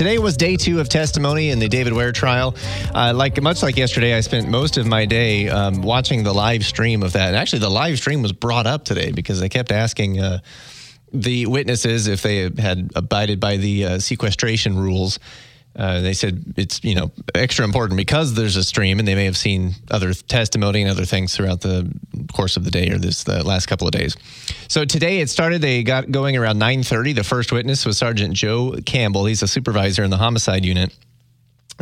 Today was day two of testimony in the David Ware trial. Uh, like much like yesterday, I spent most of my day um, watching the live stream of that. And actually, the live stream was brought up today because they kept asking uh, the witnesses if they had abided by the uh, sequestration rules. Uh, they said it's you know extra important because there's a stream and they may have seen other testimony and other things throughout the course of the day or this the last couple of days. So today it started. They got going around 9:30. The first witness was Sergeant Joe Campbell. He's a supervisor in the homicide unit.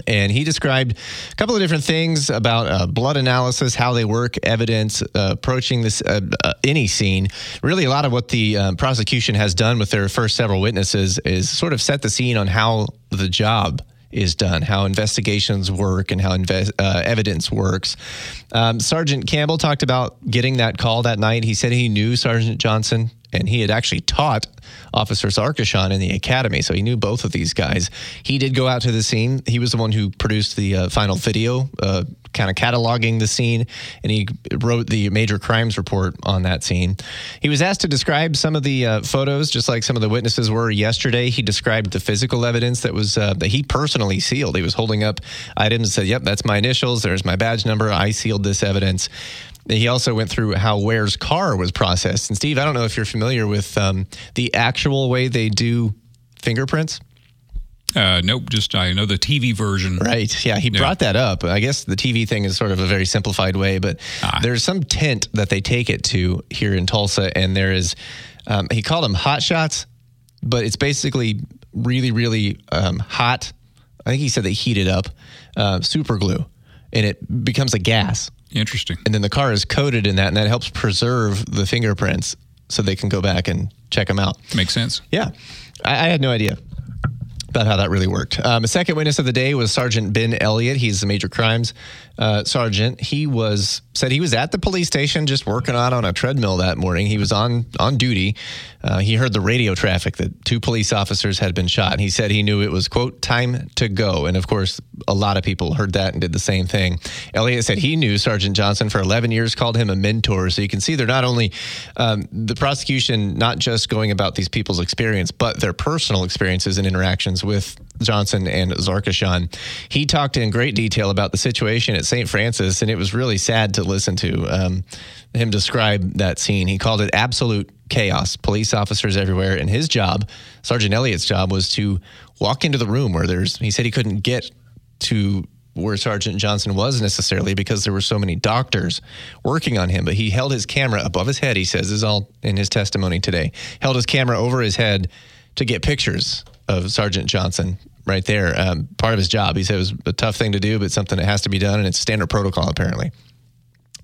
And he described a couple of different things about uh, blood analysis, how they work, evidence, uh, approaching this uh, uh any scene. Really, a lot of what the uh, prosecution has done with their first several witnesses is sort of set the scene on how the job is done, how investigations work, and how inve- uh, evidence works. Um, Sergeant Campbell talked about getting that call that night. He said he knew Sergeant Johnson and he had actually taught Officer Zarkeshan in the academy, so he knew both of these guys. He did go out to the scene. He was the one who produced the uh, final video, uh, kind of cataloging the scene, and he wrote the major crimes report on that scene. He was asked to describe some of the uh, photos, just like some of the witnesses were yesterday. He described the physical evidence that was uh, that he personally sealed. He was holding up items and said, "Yep, that's my initials. There's my badge number. I sealed this evidence." He also went through how Ware's car was processed. And Steve, I don't know if you're familiar with um, the actual way they do fingerprints. Uh, nope, just I know the TV version. Right. Yeah, he yeah. brought that up. I guess the TV thing is sort of a very simplified way, but ah. there's some tint that they take it to here in Tulsa, and there is, um, he called them hot shots, but it's basically really, really um, hot. I think he said they heat it up, uh, super glue, and it becomes a gas. Interesting. And then the car is coated in that, and that helps preserve the fingerprints so they can go back and check them out. Makes sense. Yeah. I, I had no idea about how that really worked. Um, a second witness of the day was Sergeant Ben Elliott. He's the major crimes uh, sergeant. He was said he was at the police station just working out on a treadmill that morning. He was on on duty. Uh, he heard the radio traffic that two police officers had been shot. And he said he knew it was quote time to go. And of course, a lot of people heard that and did the same thing. Elliott said he knew Sergeant Johnson for 11 years, called him a mentor. So you can see they're not only um, the prosecution, not just going about these people's experience, but their personal experiences and interactions with Johnson and Zarkeshan. He talked in great detail about the situation at St. Francis, and it was really sad to listen to um, him describe that scene. He called it absolute chaos, police officers everywhere, and his job, Sergeant Elliott's job, was to walk into the room where there's. He said he couldn't get to where Sergeant Johnson was necessarily because there were so many doctors working on him. But he held his camera above his head. He says this is all in his testimony today. Held his camera over his head to get pictures of Sergeant Johnson right there. Um, part of his job. He said it was a tough thing to do, but something that has to be done, and it's standard protocol apparently.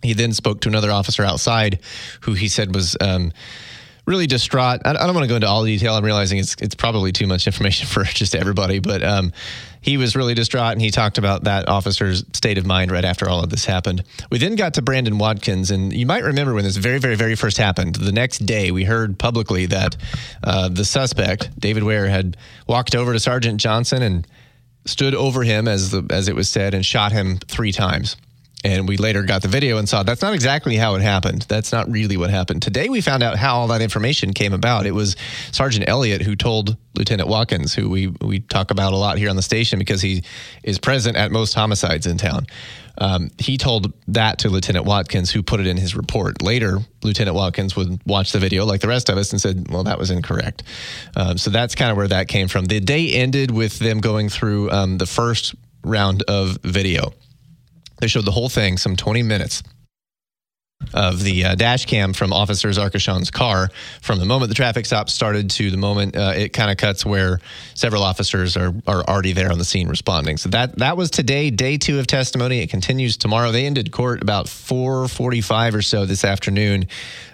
He then spoke to another officer outside, who he said was. Um, really distraught. I, don't want to go into all the detail. I'm realizing it's it's probably too much information for just everybody, but um, he was really distraught and he talked about that officer's state of mind right after all of this happened. We then got to Brandon Watkins, and you might remember when this very, very, very first happened. The next day, we heard publicly that uh, the suspect, David Ware, had walked over to Sergeant Johnson and stood over him, as the, as it was said, and shot him three times. And we later got the video and saw that's not exactly how it happened. That's not really what happened. Today we found out how all that information came about. It was Sergeant Elliott who told Lieutenant Watkins, who we we talk about a lot here on the station because he is present at most homicides in town. Um, he told that to Lieutenant Watkins, who put it in his report. Later, Lieutenant Watkins would watch the video like the rest of us and said, "Well, that was incorrect." Um, so that's kind of where that came from. The day ended with them going through um, the first round of video. They showed the whole thing, some 20 minutes of the uh, dash cam from Officer Zarkeshan's car from the moment the traffic stop started to the moment uh, it kind of cuts where several officers are, are already there on the scene responding. So that that was today, day two of testimony. It continues tomorrow. They ended court about 4:45 or so this afternoon,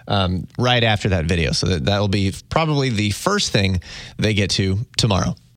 um, right after that video. So that that'll be probably the first thing they get to tomorrow.